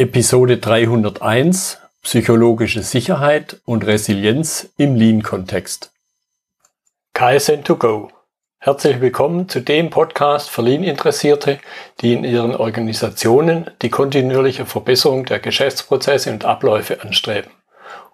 Episode 301 Psychologische Sicherheit und Resilienz im Lean-Kontext. KSN2Go. Herzlich willkommen zu dem Podcast für Lean-Interessierte, die in ihren Organisationen die kontinuierliche Verbesserung der Geschäftsprozesse und Abläufe anstreben,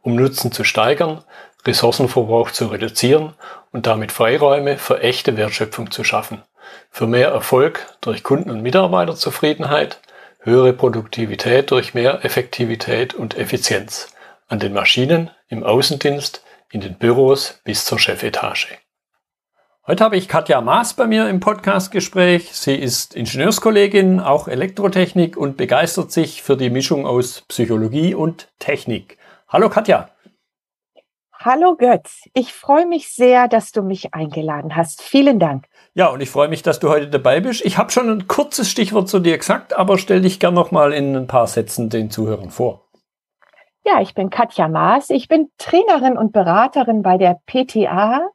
um Nutzen zu steigern, Ressourcenverbrauch zu reduzieren und damit Freiräume für echte Wertschöpfung zu schaffen, für mehr Erfolg durch Kunden- und Mitarbeiterzufriedenheit, höhere Produktivität durch mehr Effektivität und Effizienz an den Maschinen, im Außendienst, in den Büros bis zur Chefetage. Heute habe ich Katja Maas bei mir im Podcastgespräch. Sie ist Ingenieurskollegin, auch Elektrotechnik und begeistert sich für die Mischung aus Psychologie und Technik. Hallo Katja. Hallo Götz, ich freue mich sehr, dass du mich eingeladen hast. Vielen Dank. Ja, und ich freue mich, dass du heute dabei bist. Ich habe schon ein kurzes Stichwort zu dir gesagt, aber stell dich gern noch mal in ein paar Sätzen den Zuhörern vor. Ja, ich bin Katja Maas. Ich bin Trainerin und Beraterin bei der PTA.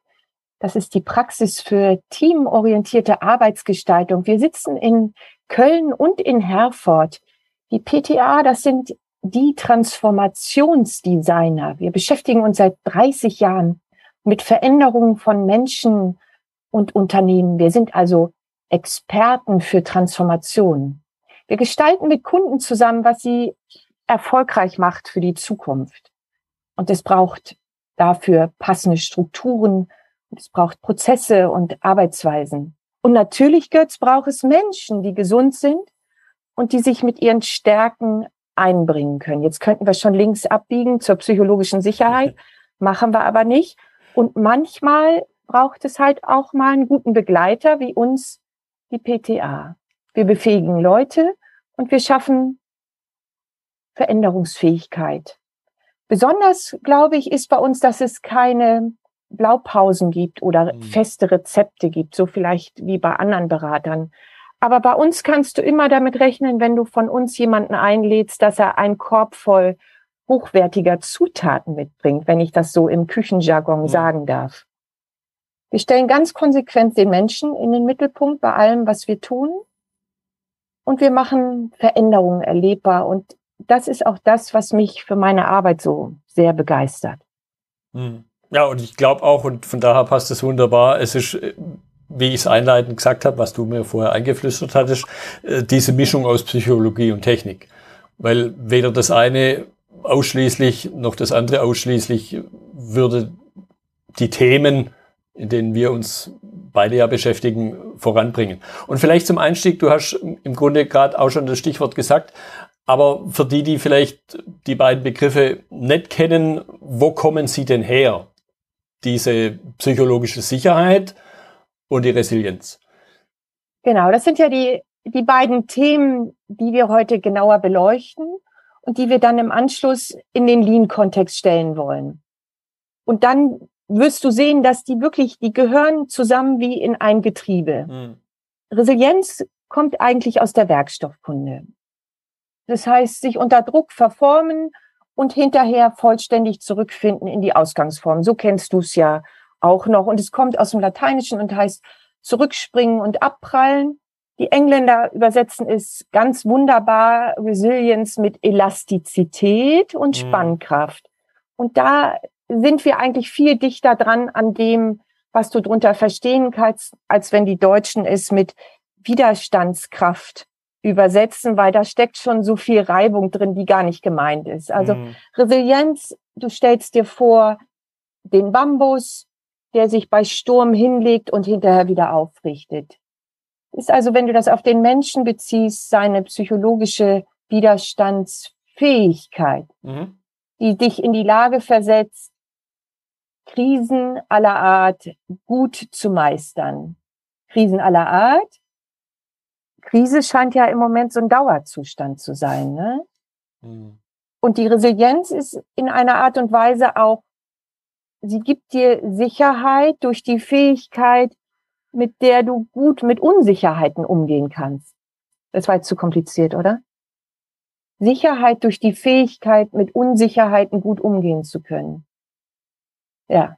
Das ist die Praxis für teamorientierte Arbeitsgestaltung. Wir sitzen in Köln und in Herford. Die PTA, das sind die Transformationsdesigner. Wir beschäftigen uns seit 30 Jahren mit Veränderungen von Menschen, und Unternehmen. Wir sind also Experten für Transformation. Wir gestalten mit Kunden zusammen, was sie erfolgreich macht für die Zukunft. Und es braucht dafür passende Strukturen, es braucht Prozesse und Arbeitsweisen. Und natürlich, Götz, braucht es Menschen, die gesund sind und die sich mit ihren Stärken einbringen können. Jetzt könnten wir schon links abbiegen zur psychologischen Sicherheit, machen wir aber nicht. Und manchmal braucht es halt auch mal einen guten Begleiter wie uns, die PTA. Wir befähigen Leute und wir schaffen Veränderungsfähigkeit. Besonders, glaube ich, ist bei uns, dass es keine Blaupausen gibt oder mhm. feste Rezepte gibt, so vielleicht wie bei anderen Beratern. Aber bei uns kannst du immer damit rechnen, wenn du von uns jemanden einlädst, dass er einen Korb voll hochwertiger Zutaten mitbringt, wenn ich das so im Küchenjargon mhm. sagen darf. Wir stellen ganz konsequent den Menschen in den Mittelpunkt bei allem, was wir tun. Und wir machen Veränderungen erlebbar. Und das ist auch das, was mich für meine Arbeit so sehr begeistert. Hm. Ja, und ich glaube auch, und von daher passt es wunderbar, es ist, wie ich es einleitend gesagt habe, was du mir vorher eingeflüstert hattest, äh, diese Mischung aus Psychologie und Technik. Weil weder das eine ausschließlich noch das andere ausschließlich würde die Themen in denen wir uns beide ja beschäftigen, voranbringen. Und vielleicht zum Einstieg, du hast im Grunde gerade auch schon das Stichwort gesagt, aber für die, die vielleicht die beiden Begriffe nicht kennen, wo kommen sie denn her? Diese psychologische Sicherheit und die Resilienz. Genau, das sind ja die, die beiden Themen, die wir heute genauer beleuchten und die wir dann im Anschluss in den Lean-Kontext stellen wollen. Und dann wirst du sehen, dass die wirklich, die gehören zusammen wie in ein Getriebe. Mhm. Resilienz kommt eigentlich aus der Werkstoffkunde. Das heißt, sich unter Druck verformen und hinterher vollständig zurückfinden in die Ausgangsform. So kennst du es ja auch noch. Und es kommt aus dem Lateinischen und heißt zurückspringen und abprallen. Die Engländer übersetzen es ganz wunderbar, Resilience mit Elastizität und mhm. Spannkraft. Und da sind wir eigentlich viel dichter dran an dem, was du drunter verstehen kannst, als wenn die Deutschen es mit Widerstandskraft übersetzen, weil da steckt schon so viel Reibung drin, die gar nicht gemeint ist. Also mhm. Resilienz, du stellst dir vor, den Bambus, der sich bei Sturm hinlegt und hinterher wieder aufrichtet. Ist also, wenn du das auf den Menschen beziehst, seine psychologische Widerstandsfähigkeit, mhm. die dich in die Lage versetzt, Krisen aller Art gut zu meistern. Krisen aller Art. Krise scheint ja im Moment so ein Dauerzustand zu sein. Ne? Mhm. Und die Resilienz ist in einer Art und Weise auch, sie gibt dir Sicherheit durch die Fähigkeit, mit der du gut mit Unsicherheiten umgehen kannst. Das war jetzt zu kompliziert, oder? Sicherheit durch die Fähigkeit, mit Unsicherheiten gut umgehen zu können. Ja.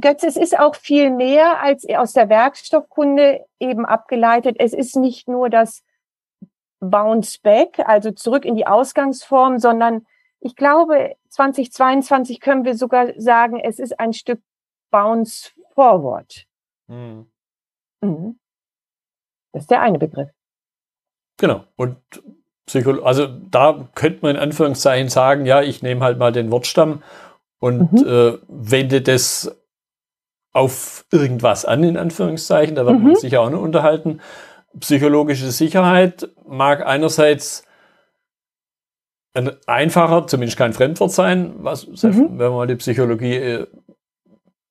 Götz, es ist auch viel mehr als aus der Werkstoffkunde eben abgeleitet. Es ist nicht nur das Bounce Back, also zurück in die Ausgangsform, sondern ich glaube, 2022 können wir sogar sagen, es ist ein Stück Bounce Forward. Mhm. Mhm. Das ist der eine Begriff. Genau. Und Psycholo also da könnte man in Anführungszeichen sagen, ja, ich nehme halt mal den Wortstamm und mhm. äh, wende das auf irgendwas an, in Anführungszeichen. Da wird mhm. man sich auch noch unterhalten. Psychologische Sicherheit mag einerseits ein einfacher, zumindest kein Fremdwort sein, was, mhm. wenn wir mal die Psychologie äh,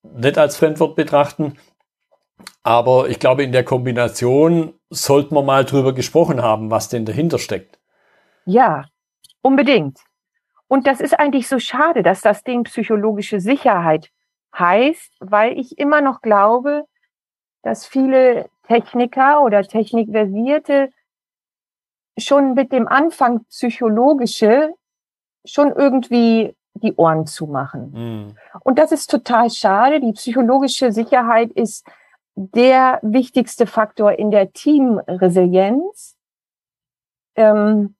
nicht als Fremdwort betrachten. Aber ich glaube, in der Kombination sollten wir mal drüber gesprochen haben, was denn dahinter steckt. Ja, unbedingt. Und das ist eigentlich so schade, dass das Ding psychologische Sicherheit heißt, weil ich immer noch glaube, dass viele Techniker oder Technikversierte schon mit dem Anfang psychologische schon irgendwie die Ohren zumachen. Mhm. Und das ist total schade. Die psychologische Sicherheit ist der wichtigste Faktor in der Teamresilienz. Ähm,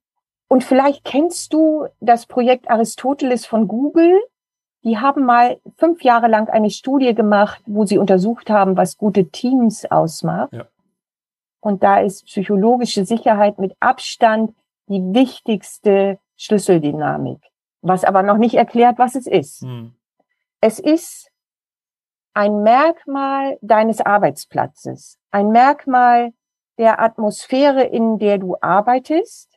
und vielleicht kennst du das Projekt Aristoteles von Google. Die haben mal fünf Jahre lang eine Studie gemacht, wo sie untersucht haben, was gute Teams ausmacht. Ja. Und da ist psychologische Sicherheit mit Abstand die wichtigste Schlüsseldynamik. Was aber noch nicht erklärt, was es ist. Hm. Es ist ein Merkmal deines Arbeitsplatzes, ein Merkmal der Atmosphäre, in der du arbeitest,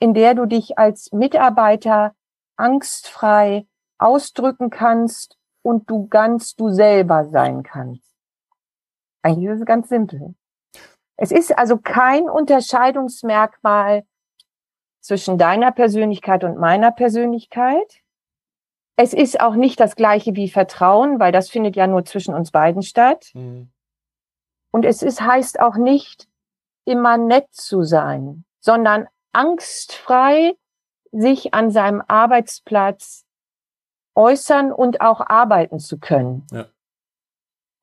in der du dich als Mitarbeiter angstfrei ausdrücken kannst und du ganz du selber sein kannst. Eigentlich ist es ganz simpel. Es ist also kein Unterscheidungsmerkmal zwischen deiner Persönlichkeit und meiner Persönlichkeit. Es ist auch nicht das gleiche wie Vertrauen, weil das findet ja nur zwischen uns beiden statt. Mhm. Und es ist, heißt auch nicht, immer nett zu sein, sondern angstfrei sich an seinem Arbeitsplatz äußern und auch arbeiten zu können. Ja,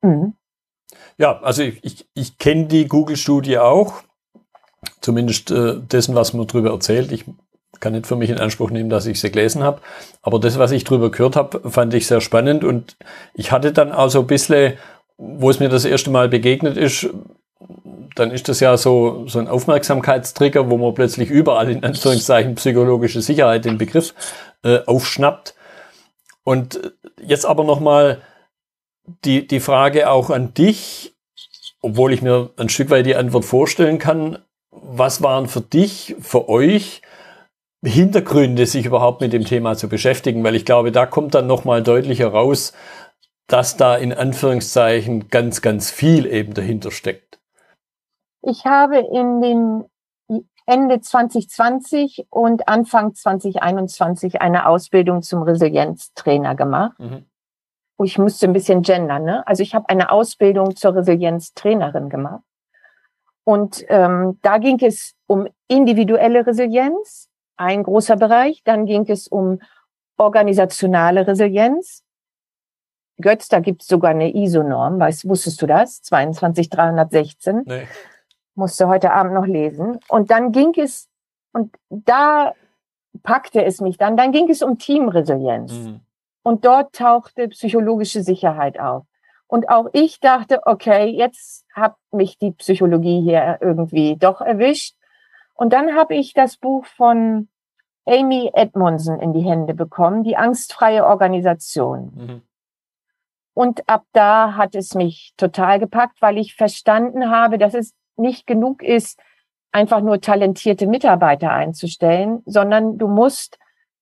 mhm. ja also ich, ich, ich kenne die Google-Studie auch, zumindest äh, dessen, was man darüber erzählt. Ich kann nicht für mich in Anspruch nehmen, dass ich sie gelesen habe. Aber das, was ich drüber gehört habe, fand ich sehr spannend. Und ich hatte dann auch so ein bisschen, wo es mir das erste Mal begegnet ist, dann ist das ja so, so ein Aufmerksamkeitstrigger, wo man plötzlich überall in Anführungszeichen psychologische Sicherheit den Begriff äh, aufschnappt. Und jetzt aber nochmal die, die Frage auch an dich, obwohl ich mir ein Stück weit die Antwort vorstellen kann. Was waren für dich, für euch Hintergründe, sich überhaupt mit dem Thema zu beschäftigen, weil ich glaube, da kommt dann nochmal deutlicher raus, dass da in Anführungszeichen ganz, ganz viel eben dahinter steckt. Ich habe in den Ende 2020 und Anfang 2021 eine Ausbildung zum Resilienztrainer gemacht. Mhm. Ich musste ein bisschen gendern, ne? Also ich habe eine Ausbildung zur Resilienztrainerin gemacht. Und ähm, da ging es um individuelle Resilienz, ein großer Bereich. Dann ging es um organisationale Resilienz. Götz, da gibt es sogar eine ISO-Norm. Weißt, wusstest du das? 22316. Nee. Musste heute Abend noch lesen. Und dann ging es, und da packte es mich dann, dann ging es um Teamresilienz. Mhm. Und dort tauchte psychologische Sicherheit auf. Und auch ich dachte, okay, jetzt hat mich die Psychologie hier irgendwie doch erwischt. Und dann habe ich das Buch von Amy Edmondson in die Hände bekommen, die angstfreie Organisation. Mhm. Und ab da hat es mich total gepackt, weil ich verstanden habe, dass es nicht genug ist, einfach nur talentierte Mitarbeiter einzustellen, sondern du musst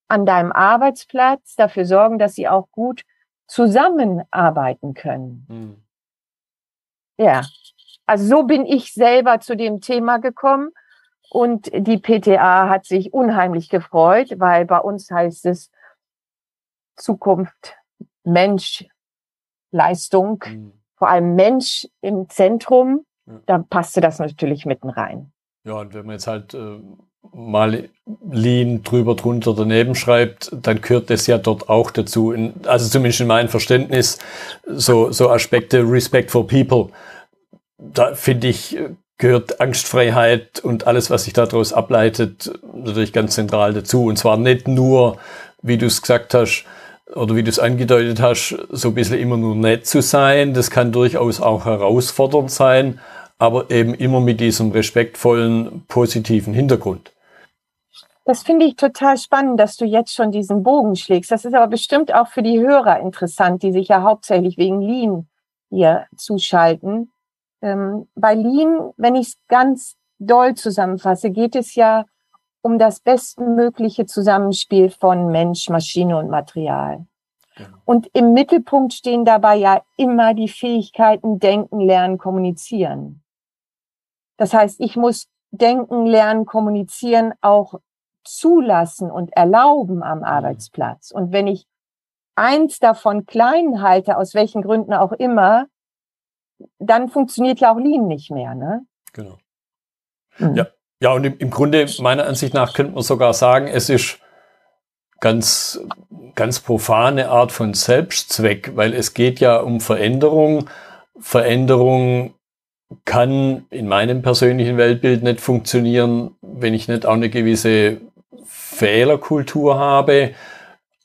an deinem Arbeitsplatz dafür sorgen, dass sie auch gut zusammenarbeiten können. Mhm. Ja, also so bin ich selber zu dem Thema gekommen und die PTA hat sich unheimlich gefreut, weil bei uns heißt es Zukunft, Mensch, Leistung, mhm. vor allem Mensch im Zentrum. Ja. Da passte das natürlich mitten rein. Ja, und wenn man jetzt halt äh, mal Lean drüber, drunter, daneben schreibt, dann gehört das ja dort auch dazu. In, also zumindest in meinem Verständnis, so, so Aspekte Respect for People. Da finde ich, gehört Angstfreiheit und alles, was sich daraus ableitet, natürlich ganz zentral dazu. Und zwar nicht nur, wie du es gesagt hast, oder wie du es angedeutet hast, so ein bisschen immer nur nett zu sein. Das kann durchaus auch herausfordernd sein, aber eben immer mit diesem respektvollen, positiven Hintergrund. Das finde ich total spannend, dass du jetzt schon diesen Bogen schlägst. Das ist aber bestimmt auch für die Hörer interessant, die sich ja hauptsächlich wegen Lean hier zuschalten. Ähm, bei Lean, wenn ich es ganz doll zusammenfasse, geht es ja um das bestmögliche Zusammenspiel von Mensch, Maschine und Material. Genau. Und im Mittelpunkt stehen dabei ja immer die Fähigkeiten denken, lernen, kommunizieren. Das heißt, ich muss denken, lernen, kommunizieren auch zulassen und erlauben am mhm. Arbeitsplatz. Und wenn ich eins davon klein halte, aus welchen Gründen auch immer, dann funktioniert ja auch Lean nicht mehr, ne? Genau. Mhm. Ja. Ja, und im, im Grunde, meiner Ansicht nach, könnte man sogar sagen, es ist ganz, ganz profane Art von Selbstzweck, weil es geht ja um Veränderung. Veränderung kann in meinem persönlichen Weltbild nicht funktionieren, wenn ich nicht auch eine gewisse Fehlerkultur habe.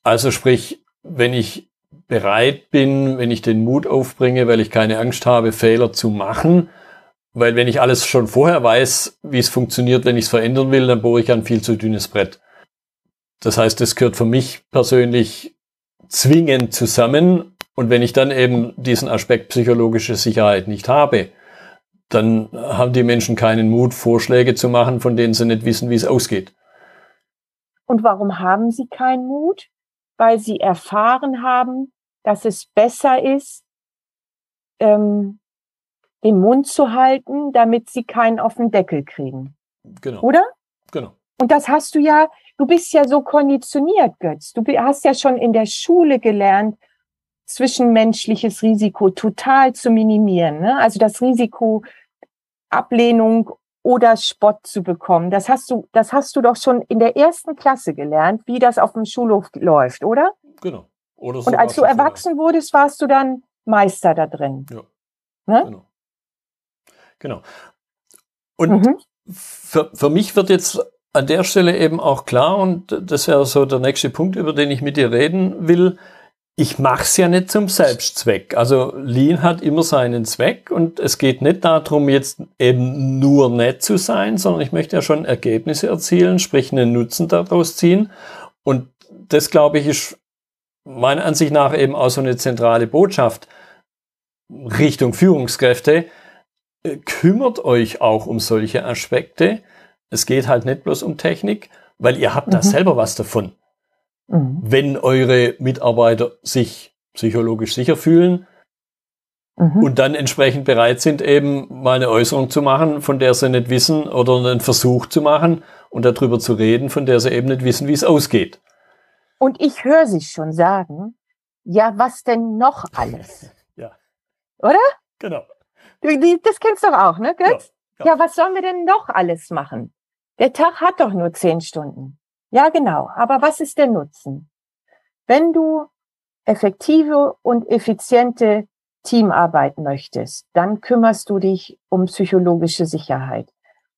Also sprich, wenn ich bereit bin, wenn ich den Mut aufbringe, weil ich keine Angst habe, Fehler zu machen, weil wenn ich alles schon vorher weiß, wie es funktioniert, wenn ich es verändern will, dann bohre ich ein viel zu dünnes Brett. Das heißt, es gehört für mich persönlich zwingend zusammen. Und wenn ich dann eben diesen Aspekt psychologische Sicherheit nicht habe, dann haben die Menschen keinen Mut, Vorschläge zu machen, von denen sie nicht wissen, wie es ausgeht. Und warum haben sie keinen Mut? Weil sie erfahren haben, dass es besser ist, ähm, den Mund zu halten, damit sie keinen auf den Deckel kriegen. Genau. Oder? Genau. Und das hast du ja, du bist ja so konditioniert, Götz. Du hast ja schon in der Schule gelernt, zwischenmenschliches Risiko total zu minimieren. Ne? Also das Risiko Ablehnung oder Spott zu bekommen. Das hast du, das hast du doch schon in der ersten Klasse gelernt, wie das auf dem Schulhof läuft, oder? Genau. Oder Und als du erwachsen wurdest, warst du dann Meister da drin. Ja. Ne? Genau. Genau. Und mhm. für, für mich wird jetzt an der Stelle eben auch klar, und das wäre so der nächste Punkt, über den ich mit dir reden will, ich mache es ja nicht zum Selbstzweck. Also Lean hat immer seinen Zweck und es geht nicht darum, jetzt eben nur nett zu sein, sondern ich möchte ja schon Ergebnisse erzielen, sprich einen Nutzen daraus ziehen. Und das, glaube ich, ist meiner Ansicht nach eben auch so eine zentrale Botschaft Richtung Führungskräfte. Kümmert euch auch um solche Aspekte. Es geht halt nicht bloß um Technik, weil ihr habt mhm. da selber was davon. Mhm. Wenn eure Mitarbeiter sich psychologisch sicher fühlen mhm. und dann entsprechend bereit sind, eben mal eine Äußerung zu machen, von der sie nicht wissen, oder einen Versuch zu machen und darüber zu reden, von der sie eben nicht wissen, wie es ausgeht. Und ich höre sie schon sagen, ja, was denn noch alles? ja. Oder? Genau. Das kennst du doch auch, ne, Götz? Ja, ja. ja, was sollen wir denn noch alles machen? Der Tag hat doch nur zehn Stunden. Ja, genau. Aber was ist der Nutzen? Wenn du effektive und effiziente Teamarbeit möchtest, dann kümmerst du dich um psychologische Sicherheit.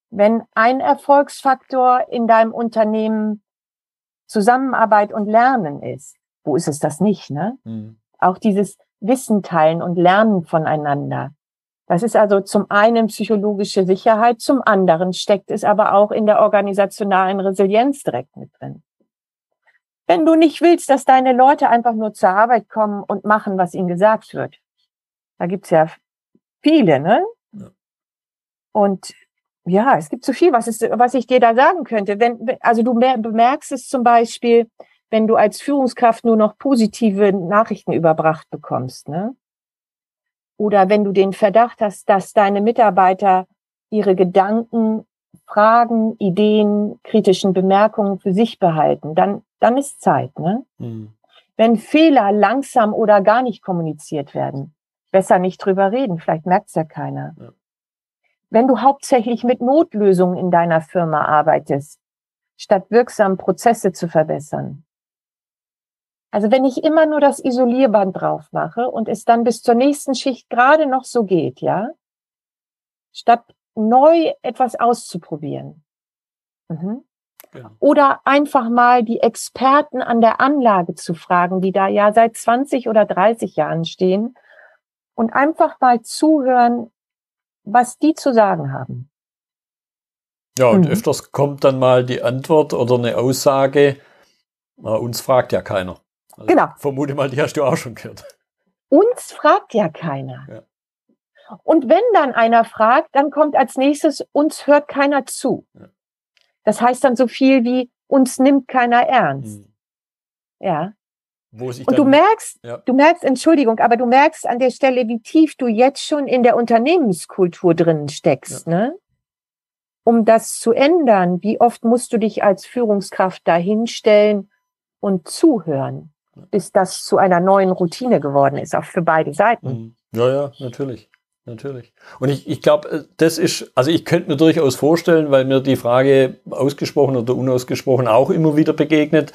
Wenn ein Erfolgsfaktor in deinem Unternehmen Zusammenarbeit und Lernen ist, wo ist es das nicht, ne? Mhm. Auch dieses Wissen teilen und Lernen voneinander. Das ist also zum einen psychologische Sicherheit, zum anderen steckt es aber auch in der organisationalen Resilienz direkt mit drin. Wenn du nicht willst, dass deine Leute einfach nur zur Arbeit kommen und machen, was ihnen gesagt wird, da gibt's ja viele, ne? Ja. Und ja, es gibt so viel, was, ist, was ich dir da sagen könnte. Wenn, also du bemerkst es zum Beispiel, wenn du als Führungskraft nur noch positive Nachrichten überbracht bekommst, ne? Oder wenn du den Verdacht hast, dass deine Mitarbeiter ihre Gedanken, Fragen, Ideen, kritischen Bemerkungen für sich behalten, dann, dann ist Zeit. Ne? Mhm. Wenn Fehler langsam oder gar nicht kommuniziert werden, besser nicht drüber reden, vielleicht merkt es ja keiner. Ja. Wenn du hauptsächlich mit Notlösungen in deiner Firma arbeitest, statt wirksam Prozesse zu verbessern, also wenn ich immer nur das Isolierband drauf mache und es dann bis zur nächsten Schicht gerade noch so geht, ja, statt neu etwas auszuprobieren. Mhm. Ja. Oder einfach mal die Experten an der Anlage zu fragen, die da ja seit 20 oder 30 Jahren stehen und einfach mal zuhören, was die zu sagen haben. Ja, und mhm. öfters kommt dann mal die Antwort oder eine Aussage, na, uns fragt ja keiner. Also genau. Vermute mal, die hast du auch schon gehört. Uns fragt ja keiner. Ja. Und wenn dann einer fragt, dann kommt als nächstes, uns hört keiner zu. Ja. Das heißt dann so viel wie, uns nimmt keiner ernst. Mhm. Ja. und du merkst, ja. du merkst, Entschuldigung, aber du merkst an der Stelle, wie tief du jetzt schon in der Unternehmenskultur drin steckst, ja. ne? Um das zu ändern, wie oft musst du dich als Führungskraft dahinstellen und zuhören, bis das zu einer neuen Routine geworden ist, auch für beide Seiten. Mhm. Ja, ja, natürlich. Natürlich. Und ich, ich glaube, äh, das ist, also ich könnte mir durchaus vorstellen, weil mir die Frage ausgesprochen oder unausgesprochen auch immer wieder begegnet,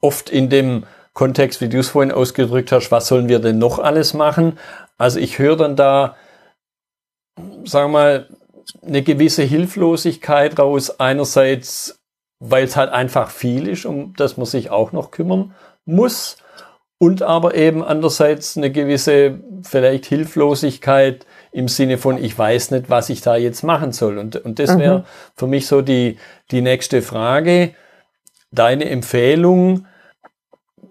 oft in dem Kontext, wie du es vorhin ausgedrückt hast, was sollen wir denn noch alles machen? Also ich höre dann da, sagen wir mal, eine gewisse Hilflosigkeit raus. Einerseits, weil es halt einfach viel ist, um das man sich auch noch kümmern muss und aber eben andererseits eine gewisse vielleicht Hilflosigkeit im Sinne von, ich weiß nicht, was ich da jetzt machen soll. Und, und das wäre mhm. für mich so die, die nächste Frage. Deine Empfehlung,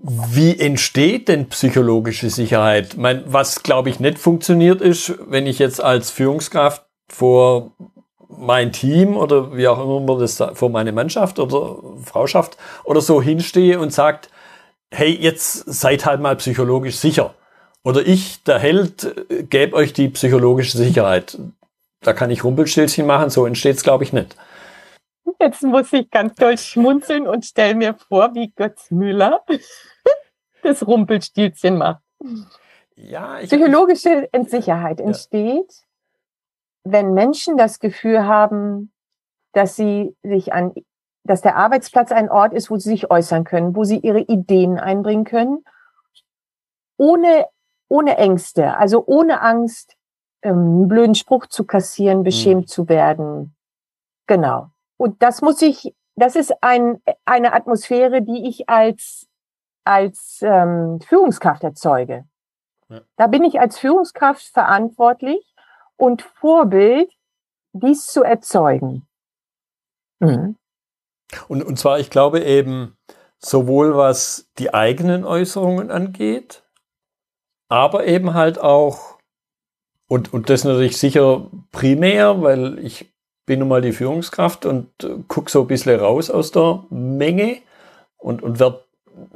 wie entsteht denn psychologische Sicherheit? Mein, was, glaube ich, nicht funktioniert ist, wenn ich jetzt als Führungskraft vor mein Team oder wie auch immer man das vor meine Mannschaft oder Frauschaft oder so hinstehe und sagt, hey, jetzt seid halt mal psychologisch sicher. Oder ich, der Held, gebe euch die psychologische Sicherheit. Da kann ich Rumpelstilzchen machen, so entsteht es, glaube ich, nicht. Jetzt muss ich ganz doll schmunzeln und stelle mir vor, wie Götz Müller das Rumpelstilzchen macht. Ja, Psychologische Sicherheit entsteht, ja. Wenn Menschen das Gefühl haben, dass sie sich an dass der Arbeitsplatz ein Ort ist, wo sie sich äußern können, wo sie ihre Ideen einbringen können, ohne, ohne Ängste, also ohne Angst, ähm, einen blöden Spruch zu kassieren, beschämt mhm. zu werden. Genau. Und das muss ich, das ist ein, eine Atmosphäre, die ich als, als ähm, Führungskraft erzeuge. Ja. Da bin ich als Führungskraft verantwortlich und Vorbild, dies zu erzeugen. Mhm. Und, und zwar, ich glaube eben, sowohl was die eigenen Äußerungen angeht, aber eben halt auch, und, und das natürlich sicher primär, weil ich bin nun mal die Führungskraft und gucke so ein bisschen raus aus der Menge und, und werde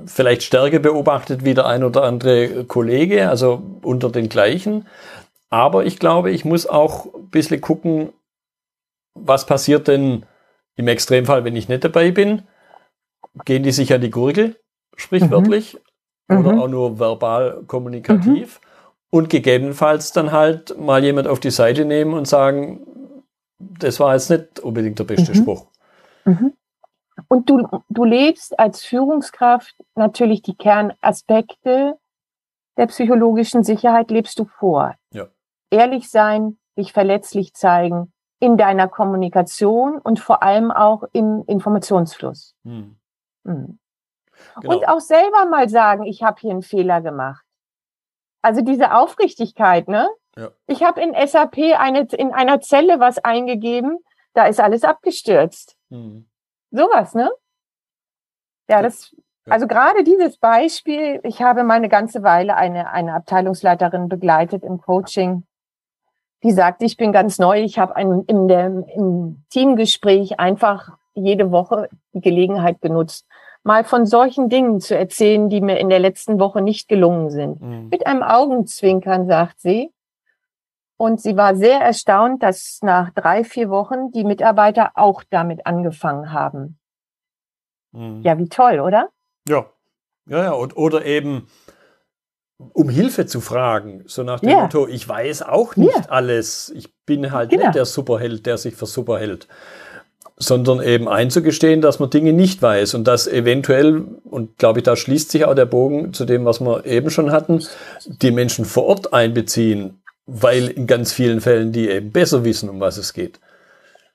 vielleicht stärker beobachtet wie der ein oder andere Kollege, also unter den gleichen. Aber ich glaube, ich muss auch ein bisschen gucken, was passiert denn im Extremfall, wenn ich nicht dabei bin, gehen die sich an die Gurgel, sprichwörtlich, mhm. oder mhm. auch nur verbal kommunikativ. Mhm. Und gegebenenfalls dann halt mal jemand auf die Seite nehmen und sagen, das war jetzt nicht unbedingt der beste mhm. Spruch. Mhm. Und du, du lebst als Führungskraft natürlich die Kernaspekte der psychologischen Sicherheit lebst du vor. Ja. Ehrlich sein, dich verletzlich zeigen, in deiner Kommunikation und vor allem auch im Informationsfluss. Hm. Hm. Genau. Und auch selber mal sagen, ich habe hier einen Fehler gemacht. Also diese Aufrichtigkeit, ne? Ja. Ich habe in SAP eine, in einer Zelle was eingegeben, da ist alles abgestürzt. Hm. Sowas, ne? Ja, das, also gerade dieses Beispiel, ich habe mal eine ganze Weile eine, eine Abteilungsleiterin begleitet im Coaching die sagt, ich bin ganz neu, ich habe ein, in der, im Teamgespräch einfach jede Woche die Gelegenheit genutzt, mal von solchen Dingen zu erzählen, die mir in der letzten Woche nicht gelungen sind. Mhm. Mit einem Augenzwinkern, sagt sie. Und sie war sehr erstaunt, dass nach drei, vier Wochen die Mitarbeiter auch damit angefangen haben. Mhm. Ja, wie toll, oder? Ja. Ja, ja. Und, oder eben, um Hilfe zu fragen. So nach dem yeah. Motto, ich weiß auch nicht yeah. alles. Ich bin halt genau. nicht der Superheld, der sich für super hält. Sondern eben einzugestehen, dass man Dinge nicht weiß und dass eventuell, und glaube ich, da schließt sich auch der Bogen zu dem, was wir eben schon hatten, die Menschen vor Ort einbeziehen. weil in ganz vielen Fällen die eben besser wissen, um was es geht.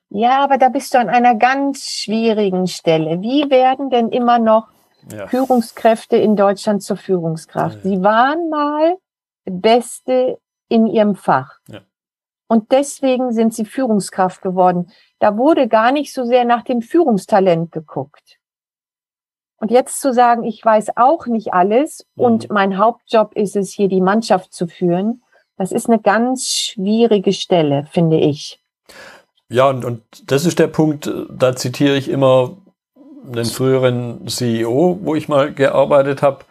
Ja, aber da bist du an einer ganz schwierigen Stelle. Wie werden denn immer noch ja. Führungskräfte in Deutschland zur Führungskraft? Ja. Sie waren mal Beste in ihrem Fach. Und deswegen sind sie Führungskraft geworden. Da wurde gar nicht so sehr nach dem Führungstalent geguckt. Und jetzt zu sagen, ich weiß auch nicht alles mhm. und mein Hauptjob ist es, hier die Mannschaft zu führen, das ist eine ganz schwierige Stelle, finde ich. Ja, und, und das ist der Punkt, da zitiere ich immer einen früheren CEO, wo ich mal gearbeitet habe,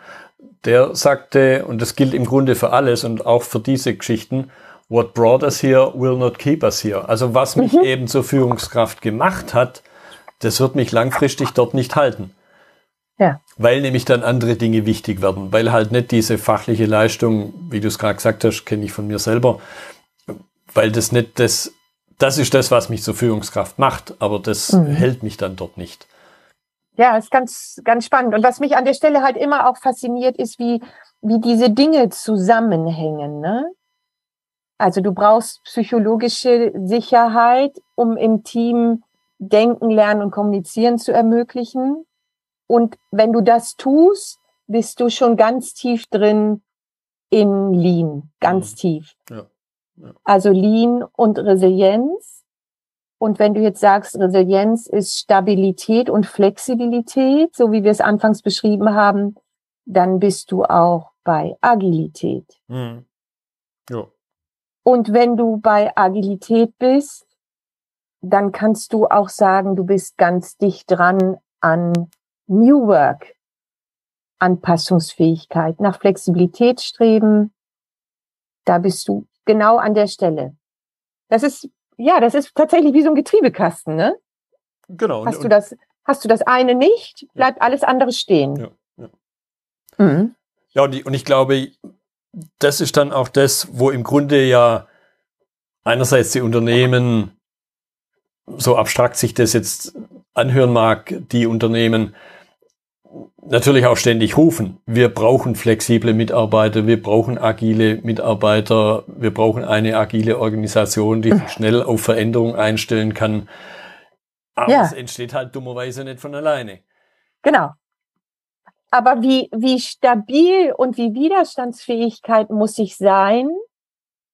der sagte, und das gilt im Grunde für alles und auch für diese Geschichten, what brought us here will not keep us here. Also was mich mhm. eben zur Führungskraft gemacht hat, das wird mich langfristig dort nicht halten. Ja. Weil nämlich dann andere Dinge wichtig werden, weil halt nicht diese fachliche Leistung, wie du es gerade gesagt hast, kenne ich von mir selber, weil das nicht das, das ist das, was mich zur Führungskraft macht, aber das mhm. hält mich dann dort nicht. Ja, ist ganz, ganz spannend. Und was mich an der Stelle halt immer auch fasziniert, ist, wie, wie diese Dinge zusammenhängen. Ne? Also du brauchst psychologische Sicherheit, um im Team denken, lernen und kommunizieren zu ermöglichen. Und wenn du das tust, bist du schon ganz tief drin in Lean, ganz mhm. tief. Ja. Ja. Also Lean und Resilienz. Und wenn du jetzt sagst, Resilienz ist Stabilität und Flexibilität, so wie wir es anfangs beschrieben haben, dann bist du auch bei Agilität. Mhm. Ja. Und wenn du bei Agilität bist, dann kannst du auch sagen, du bist ganz dicht dran an New Work, Anpassungsfähigkeit, nach Flexibilität streben, da bist du genau an der Stelle. Das ist, ja, das ist tatsächlich wie so ein Getriebekasten, ne? Genau. Hast du das, hast du das eine nicht, bleibt ja. alles andere stehen. Ja, ja. Mhm. ja und, und ich glaube, das ist dann auch das, wo im Grunde ja einerseits die Unternehmen, so abstrakt sich das jetzt anhören mag, die Unternehmen natürlich auch ständig rufen. Wir brauchen flexible Mitarbeiter, wir brauchen agile Mitarbeiter, wir brauchen eine agile Organisation, die sich schnell auf Veränderung einstellen kann. Aber ja. es entsteht halt dummerweise nicht von alleine. Genau. Aber wie, wie stabil und wie Widerstandsfähigkeit muss ich sein,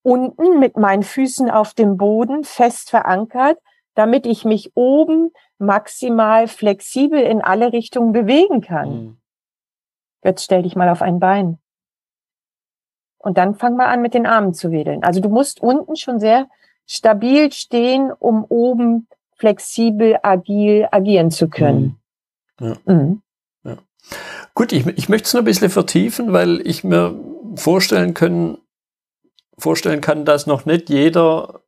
unten mit meinen Füßen auf dem Boden fest verankert, damit ich mich oben maximal flexibel in alle Richtungen bewegen kann. Mhm. Jetzt stell dich mal auf ein Bein. Und dann fang mal an, mit den Armen zu wedeln. Also du musst unten schon sehr stabil stehen, um oben flexibel, agil agieren zu können. Mhm. Ja. Mhm. Ja. Gut, ich, ich möchte es noch ein bisschen vertiefen, weil ich mir vorstellen können, vorstellen kann, dass noch nicht jeder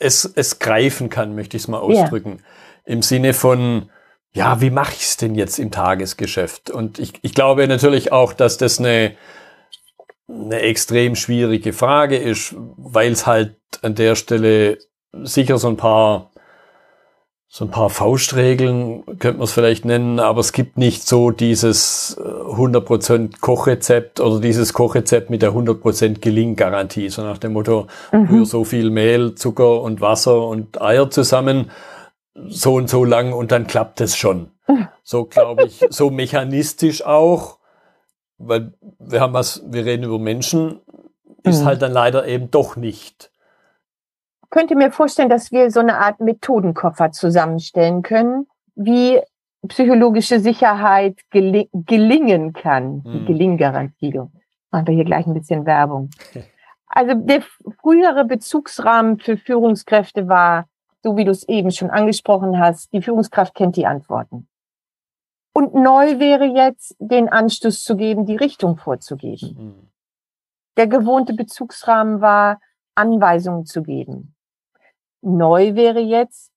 es, es greifen kann, möchte ich es mal ausdrücken. Im Sinne von, ja, wie mache ich es denn jetzt im Tagesgeschäft? Und ich, ich glaube natürlich auch, dass das eine, eine extrem schwierige Frage ist, weil es halt an der Stelle sicher so ein paar so ein paar Faustregeln könnte man es vielleicht nennen, aber es gibt nicht so dieses 100% äh, Kochrezept oder dieses Kochrezept mit der 100% Gelinggarantie, so nach dem Motto, mhm. so viel Mehl, Zucker und Wasser und Eier zusammen so und so lang und dann klappt es schon. So glaube ich, so mechanistisch auch, weil wir haben was, wir reden über Menschen, ist mhm. halt dann leider eben doch nicht. Könnte mir vorstellen, dass wir so eine Art Methodenkoffer zusammenstellen können, wie psychologische Sicherheit gel gelingen kann. Die mhm. Gelinggarantie. Machen wir hier gleich ein bisschen Werbung. Also der frühere Bezugsrahmen für Führungskräfte war so wie du es eben schon angesprochen hast, die Führungskraft kennt die Antworten. Und neu wäre jetzt, den Anstoß zu geben, die Richtung vorzugeben. Mhm. Der gewohnte Bezugsrahmen war, Anweisungen zu geben. Neu wäre jetzt,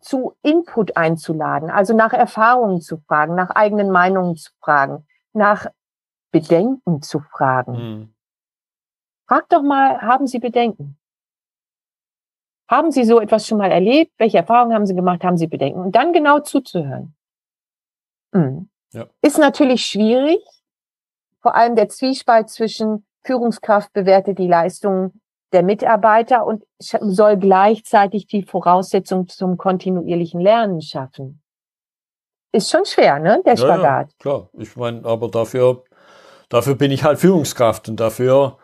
zu Input einzuladen, also nach Erfahrungen zu fragen, nach eigenen Meinungen zu fragen, nach Bedenken zu fragen. Mhm. Frag doch mal, haben Sie Bedenken? Haben Sie so etwas schon mal erlebt? Welche Erfahrungen haben Sie gemacht? Haben Sie Bedenken? Und dann genau zuzuhören. Mhm. Ja. Ist natürlich schwierig. Vor allem der Zwiespalt zwischen Führungskraft bewertet die Leistung der Mitarbeiter und soll gleichzeitig die Voraussetzung zum kontinuierlichen Lernen schaffen. Ist schon schwer, ne, der Spagat. Ja, ja, klar, ich meine, aber dafür, dafür bin ich halt Führungskraft und dafür,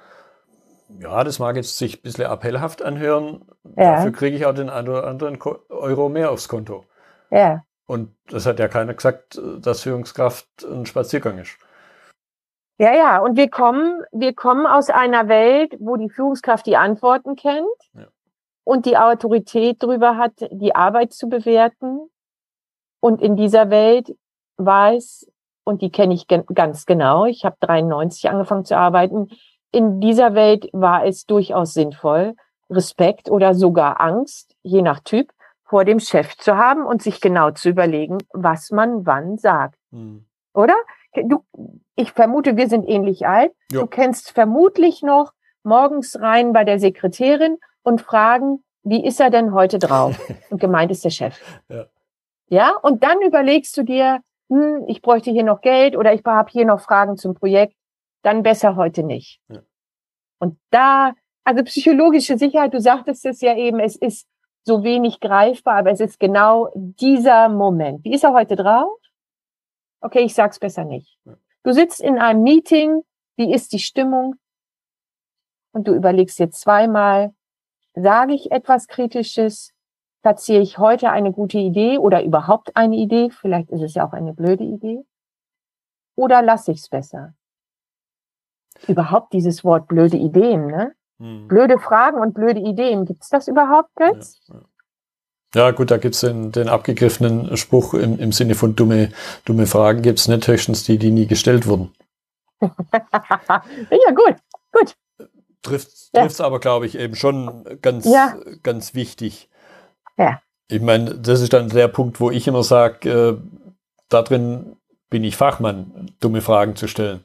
ja, das mag jetzt sich ein bisschen appellhaft anhören, ja. dafür kriege ich auch den einen oder anderen Euro mehr aufs Konto. Ja. Und das hat ja keiner gesagt, dass Führungskraft ein Spaziergang ist. Ja, ja, und wir kommen, wir kommen aus einer Welt, wo die Führungskraft die Antworten kennt ja. und die Autorität darüber hat, die Arbeit zu bewerten. Und in dieser Welt weiß, und die kenne ich ganz genau, ich habe 93 angefangen zu arbeiten, in dieser Welt war es durchaus sinnvoll, Respekt oder sogar Angst, je nach Typ, vor dem Chef zu haben und sich genau zu überlegen, was man wann sagt. Hm. Oder? Du, ich vermute, wir sind ähnlich alt. Ja. Du kennst vermutlich noch morgens rein bei der Sekretärin und fragen, wie ist er denn heute drauf? Und gemeint ist der Chef. Ja. ja, und dann überlegst du dir, hm, ich bräuchte hier noch Geld oder ich habe hier noch Fragen zum Projekt, dann besser heute nicht. Ja. Und da, also psychologische Sicherheit, du sagtest es ja eben, es ist so wenig greifbar, aber es ist genau dieser Moment. Wie ist er heute drauf? Okay, ich sag's besser nicht. Du sitzt in einem Meeting, wie ist die Stimmung? Und du überlegst dir zweimal, sage ich etwas Kritisches? Platziere ich heute eine gute Idee oder überhaupt eine Idee? Vielleicht ist es ja auch eine blöde Idee. Oder lasse ich es besser? Überhaupt dieses Wort blöde Ideen, ne? Hm. Blöde Fragen und blöde Ideen. Gibt's das überhaupt jetzt? Ja, ja. Ja, gut, da gibt's den, den abgegriffenen Spruch im, im Sinne von dumme, dumme Fragen gibt's nicht, höchstens die, die nie gestellt wurden. ja, gut, gut. Trifft trifft's aber, glaube ich, eben schon ganz, ja. ganz wichtig. Ja. Ich meine, das ist dann der Punkt, wo ich immer sage, äh, da drin bin ich Fachmann, dumme Fragen zu stellen.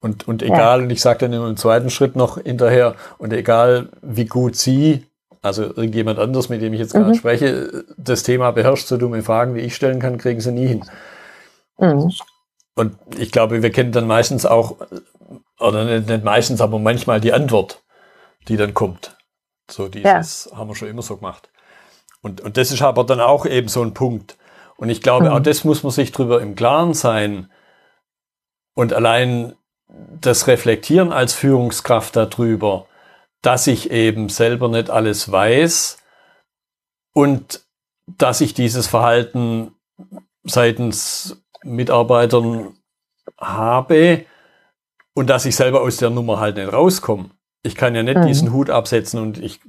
Und, und egal, ja. und ich sage dann im zweiten Schritt noch hinterher, und egal wie gut Sie also irgendjemand anders, mit dem ich jetzt gerade mhm. spreche, das Thema beherrscht, so dumme Fragen, wie ich stellen kann, kriegen sie nie hin. Mhm. Und ich glaube, wir kennen dann meistens auch, oder nicht, nicht, meistens, aber manchmal die Antwort, die dann kommt. So dieses ja. haben wir schon immer so gemacht. Und, und das ist aber dann auch eben so ein Punkt. Und ich glaube, mhm. auch das muss man sich drüber im Klaren sein. Und allein das Reflektieren als Führungskraft darüber, dass ich eben selber nicht alles weiß und dass ich dieses Verhalten seitens Mitarbeitern habe und dass ich selber aus der Nummer halt nicht rauskomme. Ich kann ja nicht mhm. diesen Hut absetzen und ich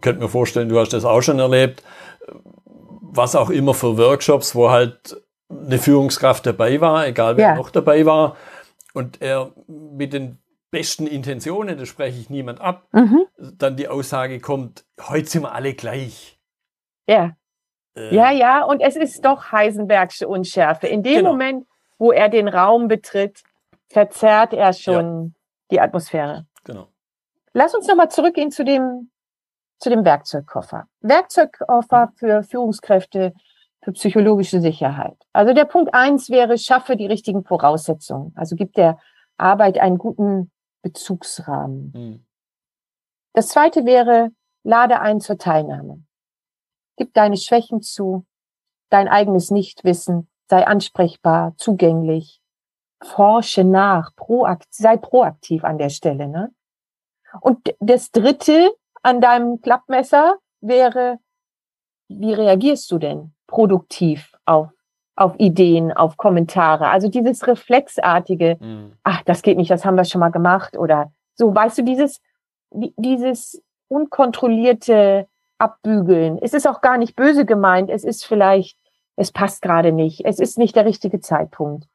könnte mir vorstellen, du hast das auch schon erlebt, was auch immer für Workshops, wo halt eine Führungskraft dabei war, egal wer ja. noch dabei war, und er mit den besten Intentionen, das spreche ich niemand ab, mhm. dann die Aussage kommt, heute sind wir alle gleich. Ja. Äh, ja, ja, und es ist doch Heisenbergsche Unschärfe. In dem genau. Moment, wo er den Raum betritt, verzerrt er schon ja. die Atmosphäre. Genau. Lass uns nochmal zurückgehen zu dem, zu dem Werkzeugkoffer. Werkzeugkoffer für Führungskräfte für psychologische Sicherheit. Also der Punkt eins wäre, schaffe die richtigen Voraussetzungen. Also gib der Arbeit einen guten Bezugsrahmen. Mhm. Das zweite wäre, lade ein zur Teilnahme. Gib deine Schwächen zu, dein eigenes Nichtwissen, sei ansprechbar, zugänglich, forsche nach, proakt, sei proaktiv an der Stelle. Ne? Und das dritte an deinem Klappmesser wäre, wie reagierst du denn produktiv auf auf Ideen, auf Kommentare. Also dieses reflexartige, mhm. ach, das geht nicht, das haben wir schon mal gemacht oder so, weißt du, dieses, dieses unkontrollierte Abbügeln. Es ist auch gar nicht böse gemeint. Es ist vielleicht, es passt gerade nicht. Es ist nicht der richtige Zeitpunkt.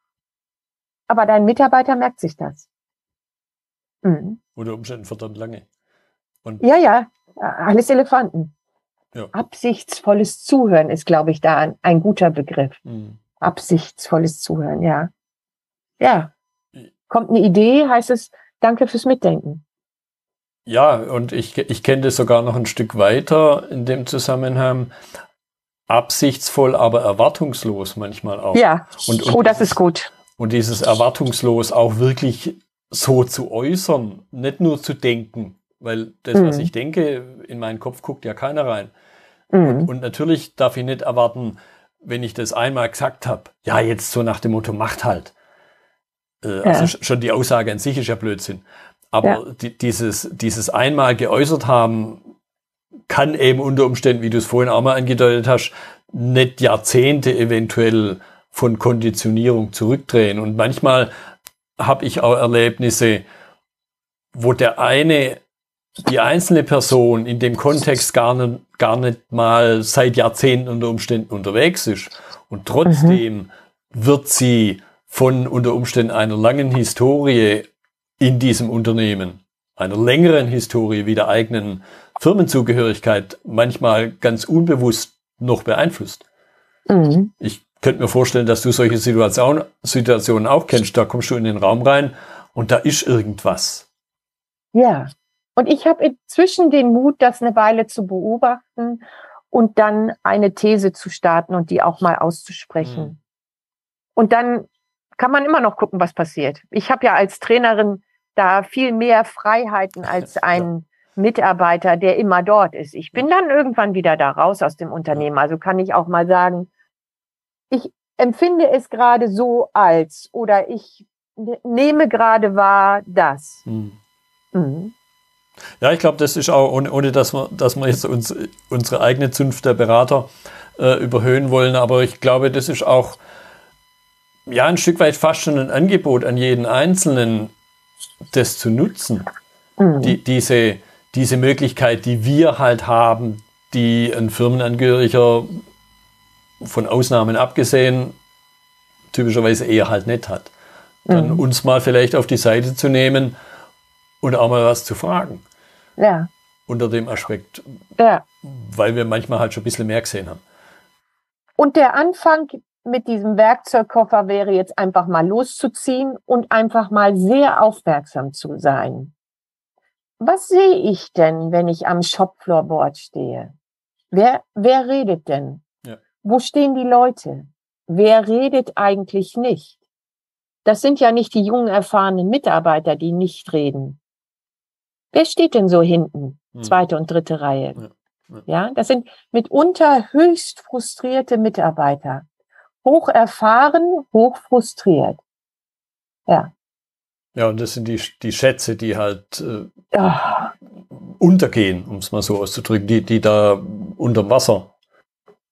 Aber dein Mitarbeiter merkt sich das. Mhm. Unter Umständen verdammt lange. Und ja, ja, alles Elefanten. Ja. Absichtsvolles Zuhören ist, glaube ich, da ein, ein guter Begriff. Mhm. Absichtsvolles Zuhören, ja. Ja. Kommt eine Idee, heißt es, danke fürs Mitdenken. Ja, und ich, ich kenne das sogar noch ein Stück weiter in dem Zusammenhang. Absichtsvoll, aber erwartungslos manchmal auch. Ja, und, und oh, das ist gut. Und dieses erwartungslos auch wirklich so zu äußern, nicht nur zu denken, weil das, mhm. was ich denke, in meinen Kopf guckt ja keiner rein. Mhm. Und natürlich darf ich nicht erwarten, wenn ich das einmal gesagt habe, ja, jetzt so nach dem Motto, macht halt. Äh, ja. Also schon die Aussage an sich ist ja Blödsinn. Aber ja. die, dieses, dieses einmal geäußert haben, kann eben unter Umständen, wie du es vorhin auch mal angedeutet hast, nicht Jahrzehnte eventuell von Konditionierung zurückdrehen. Und manchmal habe ich auch Erlebnisse, wo der eine, die einzelne Person in dem Kontext gar nicht, gar nicht mal seit Jahrzehnten unter Umständen unterwegs ist. Und trotzdem mhm. wird sie von unter Umständen einer langen Historie in diesem Unternehmen, einer längeren Historie wie der eigenen Firmenzugehörigkeit manchmal ganz unbewusst noch beeinflusst. Mhm. Ich könnte mir vorstellen, dass du solche Situation, Situationen auch kennst. Da kommst du in den Raum rein und da ist irgendwas. Ja. Und ich habe inzwischen den Mut, das eine Weile zu beobachten und dann eine These zu starten und die auch mal auszusprechen. Mhm. Und dann kann man immer noch gucken, was passiert. Ich habe ja als Trainerin da viel mehr Freiheiten als ein Mitarbeiter, der immer dort ist. Ich bin dann irgendwann wieder da raus aus dem Unternehmen. Also kann ich auch mal sagen, ich empfinde es gerade so als oder ich nehme gerade wahr das. Mhm. Mhm. Ja, ich glaube, das ist auch, ohne, ohne dass, wir, dass wir jetzt uns, unsere eigene Zunft der Berater äh, überhöhen wollen, aber ich glaube, das ist auch ja ein Stück weit fast schon ein Angebot an jeden Einzelnen, das zu nutzen. Mhm. Die, diese, diese Möglichkeit, die wir halt haben, die ein Firmenangehöriger von Ausnahmen abgesehen typischerweise eher halt nicht hat. Dann mhm. uns mal vielleicht auf die Seite zu nehmen und auch mal was zu fragen. Ja. Unter dem Aspekt. Ja. Weil wir manchmal halt schon ein bisschen mehr gesehen haben. Und der Anfang mit diesem Werkzeugkoffer wäre jetzt einfach mal loszuziehen und einfach mal sehr aufmerksam zu sein. Was sehe ich denn, wenn ich am Shopfloorboard stehe? Wer, wer redet denn? Ja. Wo stehen die Leute? Wer redet eigentlich nicht? Das sind ja nicht die jungen, erfahrenen Mitarbeiter, die nicht reden. Wer steht denn so hinten? Hm. Zweite und dritte Reihe. Ja. Ja. das sind mitunter höchst frustrierte Mitarbeiter hoch erfahren, hoch frustriert. Ja. Ja, und das sind die, die Schätze, die halt äh, untergehen, um es mal so auszudrücken, die, die da unterm Wasser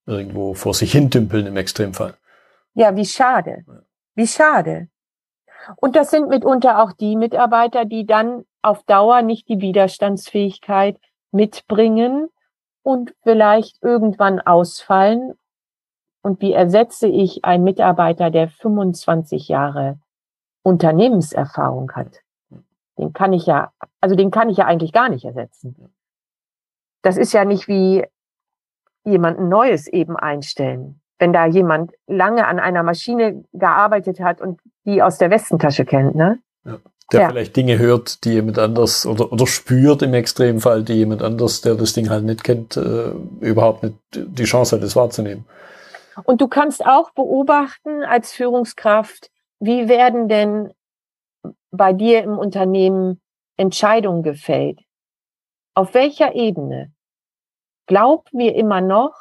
irgendwo vor sich hin dümpeln im Extremfall. Ja, wie schade. Wie schade. Und das sind mitunter auch die Mitarbeiter, die dann auf Dauer nicht die Widerstandsfähigkeit mitbringen und vielleicht irgendwann ausfallen und wie ersetze ich einen Mitarbeiter, der 25 Jahre Unternehmenserfahrung hat? Den kann ich ja, also den kann ich ja eigentlich gar nicht ersetzen. Das ist ja nicht wie jemanden Neues eben einstellen. Wenn da jemand lange an einer Maschine gearbeitet hat und die aus der Westentasche kennt, ne? Der ja. vielleicht Dinge hört, die jemand anders oder, oder spürt im Extremfall, die jemand anders, der das Ding halt nicht kennt, äh, überhaupt nicht die Chance hat, es wahrzunehmen. Und du kannst auch beobachten als Führungskraft, wie werden denn bei dir im Unternehmen Entscheidungen gefällt? Auf welcher Ebene? Glauben wir immer noch,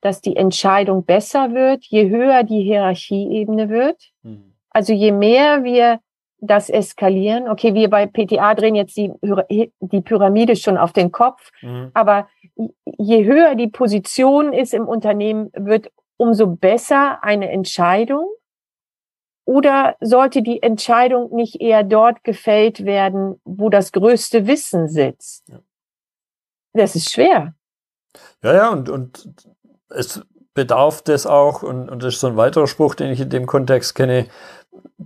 dass die Entscheidung besser wird, je höher die Hierarchieebene wird? Mhm. Also je mehr wir das eskalieren. Okay, wir bei PTA drehen jetzt die, die Pyramide schon auf den Kopf, mhm. aber je höher die Position ist im Unternehmen, wird umso besser eine Entscheidung? Oder sollte die Entscheidung nicht eher dort gefällt werden, wo das größte Wissen sitzt? Ja. Das ist schwer. Ja, ja, und, und es bedarf das auch, und, und das ist so ein weiterer Spruch, den ich in dem Kontext kenne,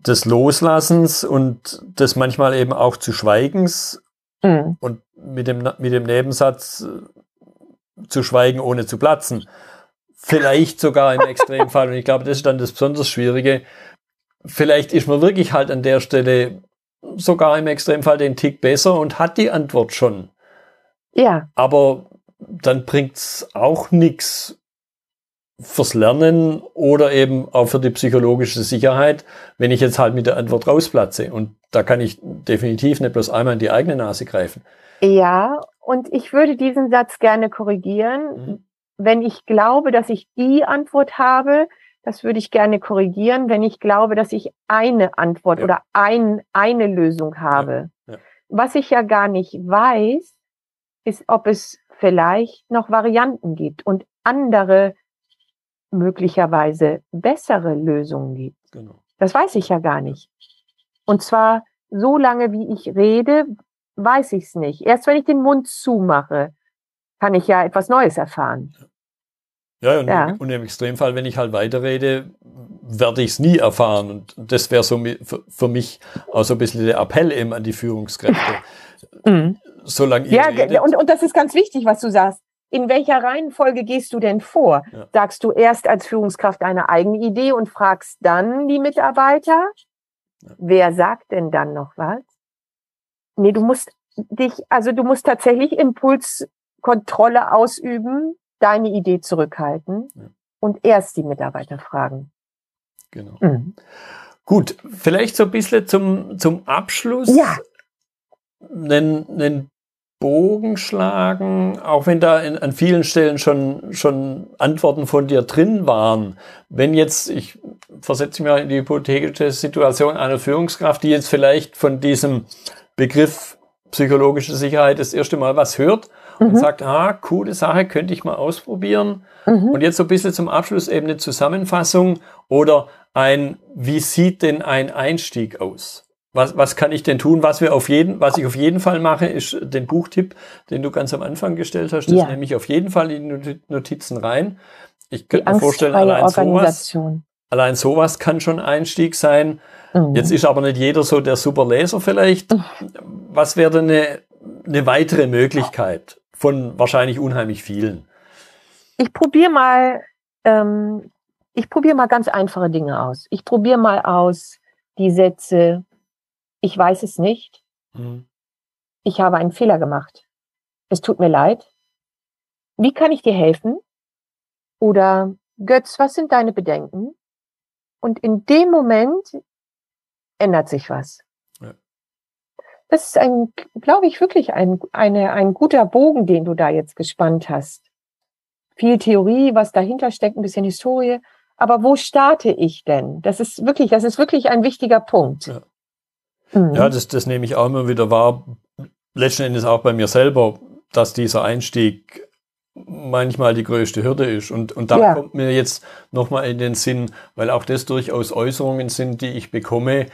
des Loslassens und des manchmal eben auch zu Schweigens mhm. und mit dem, mit dem Nebensatz äh, zu schweigen, ohne zu platzen. Vielleicht sogar im Extremfall. Und ich glaube, das ist dann das besonders Schwierige. Vielleicht ist man wirklich halt an der Stelle sogar im Extremfall den Tick besser und hat die Antwort schon. Ja. Aber dann bringt's auch nichts, fürs Lernen oder eben auch für die psychologische Sicherheit, wenn ich jetzt halt mit der Antwort rausplatze. Und da kann ich definitiv nicht bloß einmal in die eigene Nase greifen. Ja, und ich würde diesen Satz gerne korrigieren. Mhm. Wenn ich glaube, dass ich die Antwort habe, das würde ich gerne korrigieren, wenn ich glaube, dass ich eine Antwort ja. oder ein, eine Lösung habe. Ja. Ja. Was ich ja gar nicht weiß, ist, ob es vielleicht noch Varianten gibt und andere möglicherweise bessere Lösungen gibt. Genau. Das weiß ich ja gar nicht. Und zwar so lange, wie ich rede, weiß ich es nicht. Erst wenn ich den Mund zumache, kann ich ja etwas Neues erfahren. Ja, und, ja. und im Extremfall, wenn ich halt weiterrede, werde ich es nie erfahren. Und das wäre so für mich auch so ein bisschen der Appell eben an die Führungskräfte. Mhm. Solange ja, redet, und, und das ist ganz wichtig, was du sagst in welcher Reihenfolge gehst du denn vor? Ja. Sagst du erst als Führungskraft eine eigene Idee und fragst dann die Mitarbeiter? Ja. Wer sagt denn dann noch was? Nee, du musst dich, also du musst tatsächlich Impulskontrolle ausüben, deine Idee zurückhalten ja. und erst die Mitarbeiter fragen. Genau. Mhm. Gut, vielleicht so ein bisschen zum, zum Abschluss. Ja. Einen, einen Bogen schlagen, auch wenn da in, an vielen Stellen schon, schon Antworten von dir drin waren. Wenn jetzt, ich versetze mich mal in die hypothetische Situation einer Führungskraft, die jetzt vielleicht von diesem Begriff psychologische Sicherheit das erste Mal was hört mhm. und sagt, ah, coole Sache, könnte ich mal ausprobieren. Mhm. Und jetzt so ein bisschen zum Abschluss eben eine Zusammenfassung oder ein, wie sieht denn ein Einstieg aus? Was, was kann ich denn tun? Was wir auf jeden, was ich auf jeden Fall mache, ist den Buchtipp, den du ganz am Anfang gestellt hast. Das ja. nehme ich auf jeden Fall in die Notizen rein. Ich könnte mir vorstellen, allein sowas, allein sowas kann schon Einstieg sein. Mhm. Jetzt ist aber nicht jeder so der super Leser vielleicht. Mhm. Was wäre denn eine, eine weitere Möglichkeit von wahrscheinlich unheimlich vielen? Ich probiere mal, ähm, ich probiere mal ganz einfache Dinge aus. Ich probiere mal aus die Sätze, ich weiß es nicht. Mhm. Ich habe einen Fehler gemacht. Es tut mir leid. Wie kann ich dir helfen? Oder Götz, was sind deine Bedenken? Und in dem Moment ändert sich was. Ja. Das ist ein, glaube ich, wirklich ein, eine, ein guter Bogen, den du da jetzt gespannt hast. Viel Theorie, was dahinter steckt, ein bisschen Historie. Aber wo starte ich denn? Das ist wirklich, das ist wirklich ein wichtiger Punkt. Ja. Mhm. Ja, das, das nehme ich auch immer wieder wahr. Letzten Endes auch bei mir selber, dass dieser Einstieg manchmal die größte Hürde ist. Und, und da ja. kommt mir jetzt nochmal in den Sinn, weil auch das durchaus Äußerungen sind, die ich bekomme.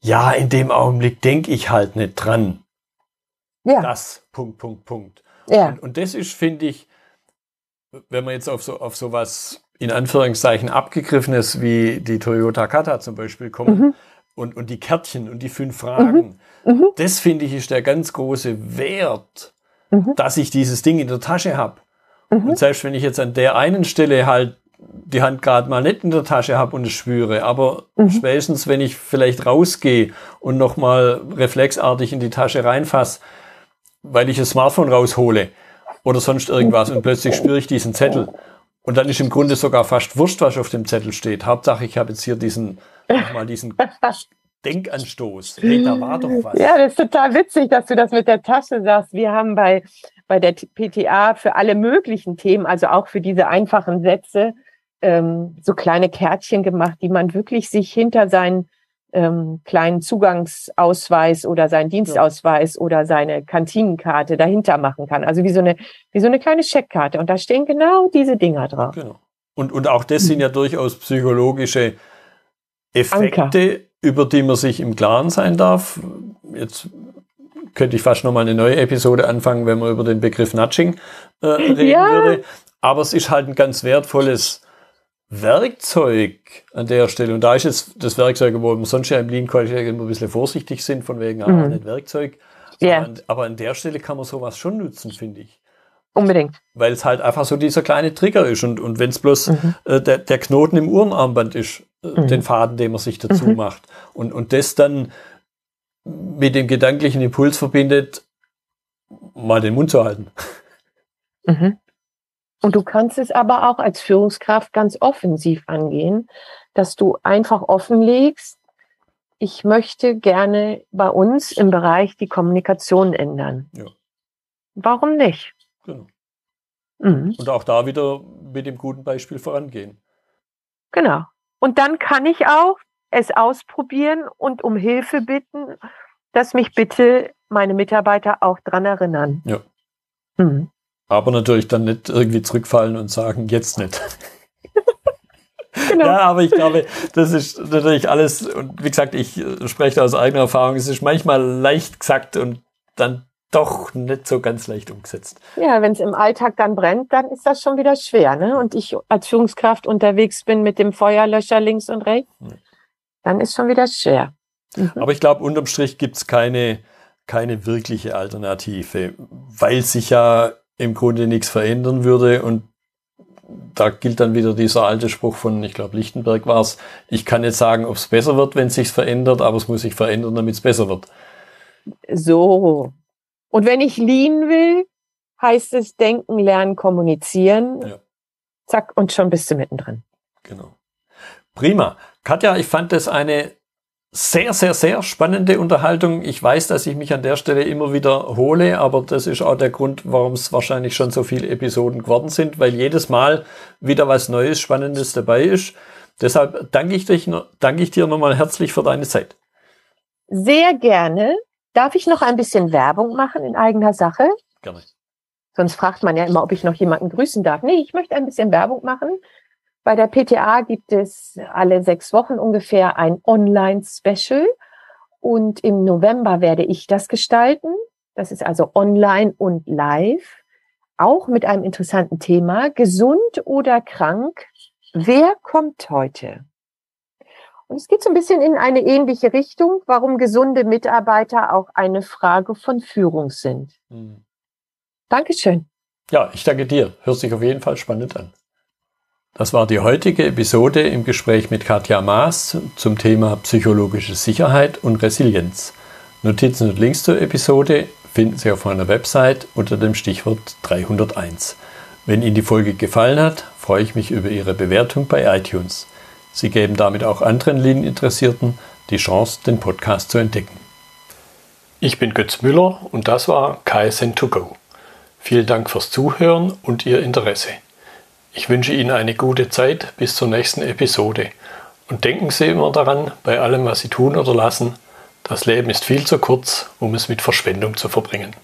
Ja, in dem Augenblick denke ich halt nicht dran. Ja. Das, Punkt, Punkt, Punkt. Ja. Und, und das ist, finde ich, wenn man jetzt auf so, auf sowas in Anführungszeichen abgegriffenes wie die Toyota Kata zum Beispiel kommt, mhm und, und die Kärtchen und die fünf Fragen. Mhm. Mhm. Das finde ich ist der ganz große Wert, mhm. dass ich dieses Ding in der Tasche habe. Mhm. Und selbst wenn ich jetzt an der einen Stelle halt die Hand gerade mal nicht in der Tasche habe und es spüre, aber mhm. spätestens wenn ich vielleicht rausgehe und nochmal reflexartig in die Tasche reinfasse, weil ich das Smartphone raushole oder sonst irgendwas und plötzlich spüre ich diesen Zettel. Und dann ist im Grunde sogar fast wurscht, was auf dem Zettel steht. Hauptsache, ich habe jetzt hier diesen nochmal diesen Denkanstoß. Hey, da war doch was. Ja, das ist total witzig, dass du das mit der Tasche sagst. Wir haben bei, bei der PTA für alle möglichen Themen, also auch für diese einfachen Sätze, ähm, so kleine Kärtchen gemacht, die man wirklich sich hinter seinen ähm, kleinen Zugangsausweis oder seinen Dienstausweis ja. oder seine Kantinenkarte dahinter machen kann. Also wie so eine, wie so eine kleine Checkkarte. Und da stehen genau diese Dinger drauf. Genau. Und, und auch das sind ja durchaus psychologische Effekte, Anker. über die man sich im Klaren sein darf. Jetzt könnte ich fast nochmal eine neue Episode anfangen, wenn man über den Begriff Nudging äh, reden ja. würde. Aber es ist halt ein ganz wertvolles Werkzeug an der Stelle. Und da ist es das Werkzeug, wo wir sonst ja im Lean immer ein bisschen vorsichtig sind, von wegen, ah, mhm. nicht Werkzeug. Ja. Aber, an, aber an der Stelle kann man sowas schon nutzen, finde ich. Unbedingt. Weil es halt einfach so dieser kleine Trigger ist. Und, und wenn es bloß mhm. äh, der, der Knoten im Uhrenarmband ist, mhm. den Faden, den man sich dazu mhm. macht. Und, und das dann mit dem gedanklichen Impuls verbindet, mal den Mund zu halten. Mhm. Und du kannst es aber auch als Führungskraft ganz offensiv angehen, dass du einfach offenlegst, ich möchte gerne bei uns im Bereich die Kommunikation ändern. Ja. Warum nicht? Genau. Mhm. Und auch da wieder mit dem guten Beispiel vorangehen. Genau. Und dann kann ich auch es ausprobieren und um Hilfe bitten, dass mich bitte meine Mitarbeiter auch dran erinnern. Ja. Mhm. Aber natürlich dann nicht irgendwie zurückfallen und sagen, jetzt nicht. Genau. Ja, aber ich glaube, das ist natürlich alles, und wie gesagt, ich spreche aus eigener Erfahrung, es ist manchmal leicht gesagt und dann doch nicht so ganz leicht umgesetzt. Ja, wenn es im Alltag dann brennt, dann ist das schon wieder schwer. Ne? Und ich als Führungskraft unterwegs bin mit dem Feuerlöscher links und rechts, dann ist schon wieder schwer. Mhm. Aber ich glaube, unterm Strich gibt es keine, keine wirkliche Alternative, weil sich ja im Grunde nichts verändern würde und da gilt dann wieder dieser alte Spruch von, ich glaube, Lichtenberg war es, ich kann jetzt sagen, ob es besser wird, wenn es sich verändert, aber es muss sich verändern, damit es besser wird. So. Und wenn ich lean will, heißt es denken, lernen, kommunizieren. Ja. Zack, und schon bist du mittendrin. Genau. Prima. Katja, ich fand das eine sehr, sehr, sehr spannende Unterhaltung. Ich weiß, dass ich mich an der Stelle immer wiederhole, aber das ist auch der Grund, warum es wahrscheinlich schon so viele Episoden geworden sind, weil jedes Mal wieder was Neues, Spannendes dabei ist. Deshalb danke ich, dich, danke ich dir nochmal herzlich für deine Zeit. Sehr gerne. Darf ich noch ein bisschen Werbung machen in eigener Sache? Gerne. Sonst fragt man ja immer, ob ich noch jemanden grüßen darf. Nee, ich möchte ein bisschen Werbung machen. Bei der PTA gibt es alle sechs Wochen ungefähr ein Online-Special. Und im November werde ich das gestalten. Das ist also online und live. Auch mit einem interessanten Thema. Gesund oder krank? Wer kommt heute? Und es geht so ein bisschen in eine ähnliche Richtung, warum gesunde Mitarbeiter auch eine Frage von Führung sind. Mhm. Dankeschön. Ja, ich danke dir. Hört sich auf jeden Fall spannend an. Das war die heutige Episode im Gespräch mit Katja Maas zum Thema psychologische Sicherheit und Resilienz. Notizen und Links zur Episode finden Sie auf meiner Website unter dem Stichwort 301. Wenn Ihnen die Folge gefallen hat, freue ich mich über Ihre Bewertung bei iTunes. Sie geben damit auch anderen Linieninteressierten die Chance, den Podcast zu entdecken. Ich bin Götz Müller und das war KSN2Go. Vielen Dank fürs Zuhören und Ihr Interesse. Ich wünsche Ihnen eine gute Zeit bis zur nächsten Episode. Und denken Sie immer daran, bei allem, was Sie tun oder lassen, das Leben ist viel zu kurz, um es mit Verschwendung zu verbringen.